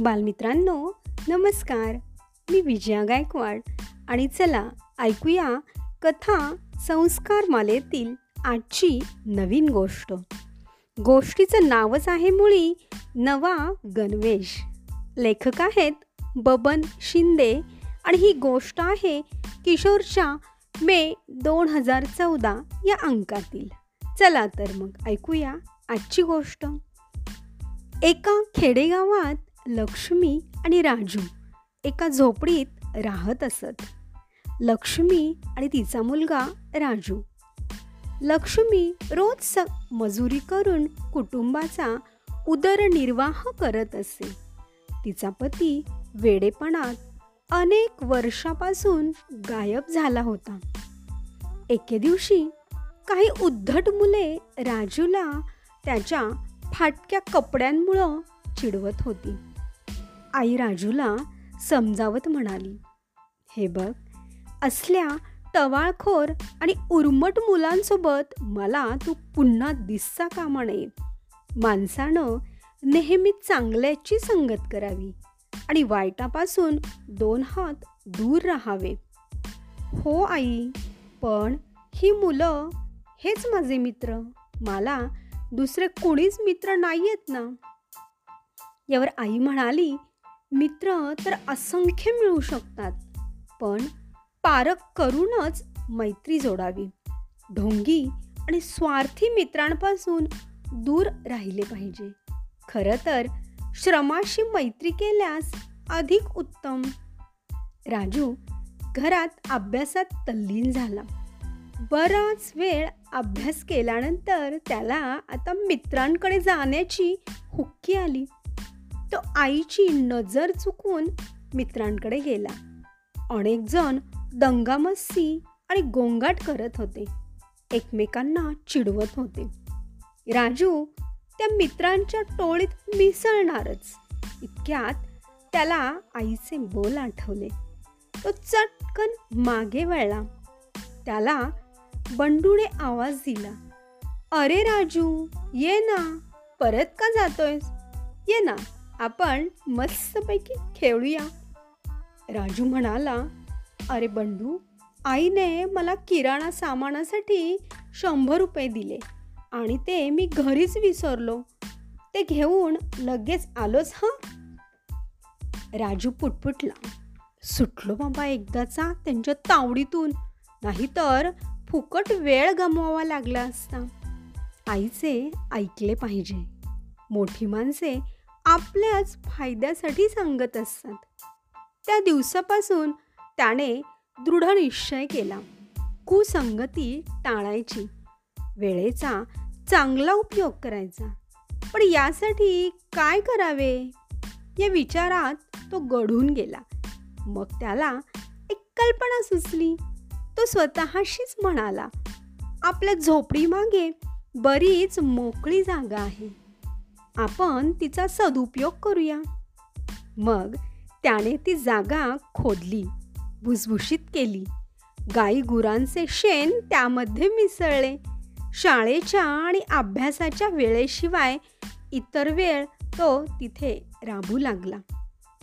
बालमित्रांनो नमस्कार. मी विजया गायकवाड. आणि चला ऐकूया कथा संस्कार मालेतील आजची नवीन गोष्ट. गोष्टीचं नावच आहे मुळी नवा गणवेश. लेखक आहेत बबन शिंदे आणि ही गोष्ट आहे किशोरच्या मे दोन हजार चौदा या अंकातील. चला तर मग ऐकूया आजची गोष्ट. एका खेडेगावात लक्ष्मी आणि राजू एका झोपडीत राहत असत. लक्ष्मी आणि तिचा मुलगा राजू. लक्ष्मी रोज स मजुरी करून कुटुंबाचा उदरनिर्वाह करत असे. तिचा पती वेडेपणात अनेक वर्षापासून गायब झाला होता. एके दिवशी काही उद्धट मुले राजूला त्याच्या फाटक्या कपड्यांमुळं चिडवत होती. आई राजूला समजावत म्हणाली हे बघ असल्या टवाळखोर आणि उर्मट मुलांसोबत मला तू पुन्हा दिसता कामा नये माणसानं नेहमी चांगल्याची संगत करावी आणि वाईटापासून दोन हात दूर राहावे. हो आई पण ही मुलं हेच माझे मित्र. मला दुसरे कोणीच मित्र नाही आहेत ना. यावर आई म्हणाली मित्र तर असंख्य मिळू शकतात पण पारख करूनच मैत्री जोडावी. ढोंगी आणि स्वार्थी मित्रांपासून दूर राहिले पाहिजे. खरं तर श्रमाशी मैत्री केल्यास अधिक उत्तम. राजू घरात अभ्यासात तल्लीन झाला. बराच वेळ अभ्यास केल्यानंतर त्याला आता मित्रांकडे जाण्याची हुक्की आली. तो आईची नजर चुकून मित्रांकडे गेला. अनेक जण दंगामस्ती आणि गोंगाट करत होते. एकमेकांना चिडवत होते. राजू त्या मित्रांच्या टोळीत मिसळणारच. इतक्यात त्याला आईचे बोल आठवले. तो चटकन मागे वळला. त्याला बंडूने आवाज दिला. अरे राजू ये ना. परत का जातोयस? ये ना. आपण मस्तपैकी खेळूया. राजू म्हणाला अरे बंडू आईने मला किराणा सामानासाठी शंभर रुपये दिले आणि ते मी घरीच विसरलो. ते घेऊन लगेच आलोच हां? राजू पुटपुटला सुटलो बाबा एकदाचा त्यांच्या तावडीतून नाहीतर फुकट वेळ गमवावा लागला असता. आईचे ऐकले पाहिजे. मोठी माणसे आपल्याच फायद्यासाठी सांगत असतात. त्या दिवसापासून त्याने दृढ निश्चय केला. कुसंगती टाळायची. वेळेचा चांगला उपयोग करायचा. पण यासाठी काय करावे? या विचारात तो गढून गेला. मग त्याला एक कल्पना सुचली. तो स्वतःशीच म्हणाला आपल्या झोपडीमागे बरीच मोकळी जागा आहे. आपण तिचा सदुपयोग करूया. मग त्याने ती जागा खोदली भुसभुशीत केली. गाई गुरांचे शेण त्यामध्ये मिसळले. शाळेच्या आणि अभ्यासाच्या वेळेशिवाय इतर वेळ तो तिथे राबू लागला.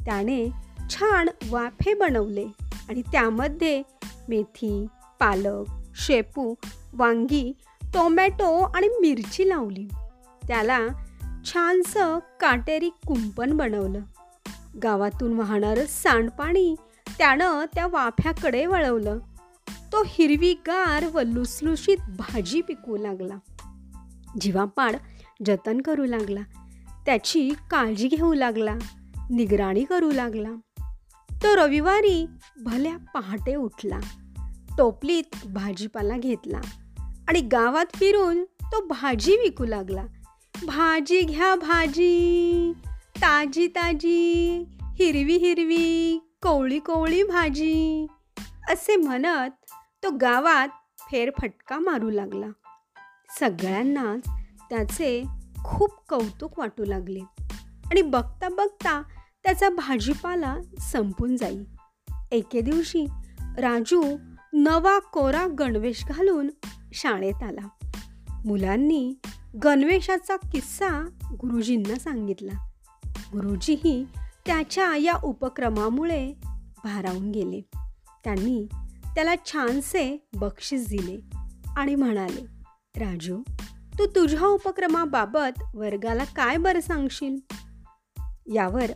त्याने छान वाफे बनवले आणि त्यामध्ये मेथी पालक शेपू वांगी टोमॅटो आणि मिरची लावली. त्याला छानसं काटेरी कुंपण बनवलं. गावातून वाहणारं सांडपाणी त्यानं त्या वाफ्याकडे वळवलं. तो हिरवीगार व लुसलुशीत भाजी पिकू लागला. जीवापाड जतन करू लागला. त्याची काळजी घेऊ लागला. निगराणी करू लागला. तो रविवारी भल्या पहाटे उठला. टोपलीत भाजीपाला घेतला आणि गावात फिरून तो भाजी विकू लागला. भाजी घ्या भाजी. ताजी ताजी हिरवी हिरवी कोवळी कोवळी भाजी. असे म्हणत तो गावात फेरफटका मारू लागला. सगळ्यांनाच त्याचे खूप कौतुक वाटू लागले आणि बघता बघता त्याचा भाजीपाला संपून जाई. एके दिवशी राजू नवा कोरा गणवेश घालून शाळेत आला. मुलांनी गणवेशाचा किस्सा गुरुजींना सांगितला. गुरुजीही त्याच्या या उपक्रमामुळे भारावून गेले. त्यांनी त्याला छानसे बक्षीस दिले आणि म्हणाले राजू तू तुझ्या उपक्रमाबाबत वर्गाला काय बरं सांगशील? यावर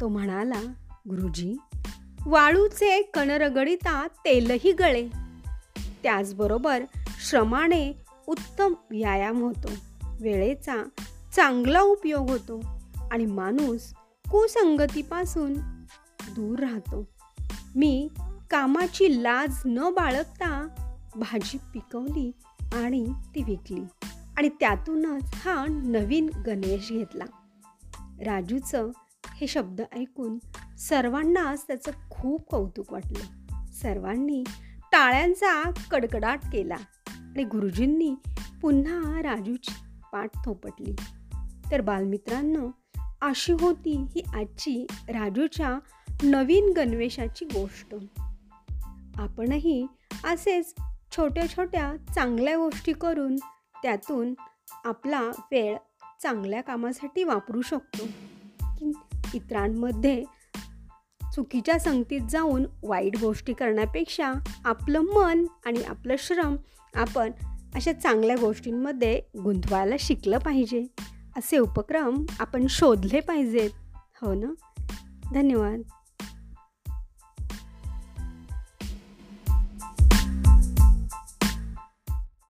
तो म्हणाला गुरुजी वाळूचे कणरगडिता तेलही गळे. त्याचबरोबर श्रमाने उत्तम व्यायाम होतो. वेळेचा चांगला उपयोग होतो आणि माणूस कुसंगतीपासून दूर राहतो. मी कामाची लाज न बाळगता भाजी पिकवली आणि ती विकली आणि त्यातूनच हा नवीन गणेश घेतला. राजूचं हे शब्द ऐकून सर्वांनाच त्याचं खूप कौतुक वाटलं. सर्वांनी टाळ्यांचा कडकडाट केला. आणि गुरुजींनी पुन्हा राजूची पाठ थोपटली. तर बालमित्रांनो अशी होती ही आजची राजूच्या नवीन गणवेशाची गोष्ट. आपणही असेच छोट्या छोट्या चांगल्या गोष्टी करून त्यातून आपला वेळ चांगल्या कामासाठी वापरू शकतो. की इतरांमध्ये चुकीच्या संगतीत जाऊन वाईट गोष्टी करण्यापेक्षा आपलं मन आणि आपलं श्रम आपण अशा चांगल्या गोष्टींमध्ये गुंतवायला शिकलं पाहिजे. असे उपक्रम आपण शोधले पाहिजेत. हो ना? धन्यवाद.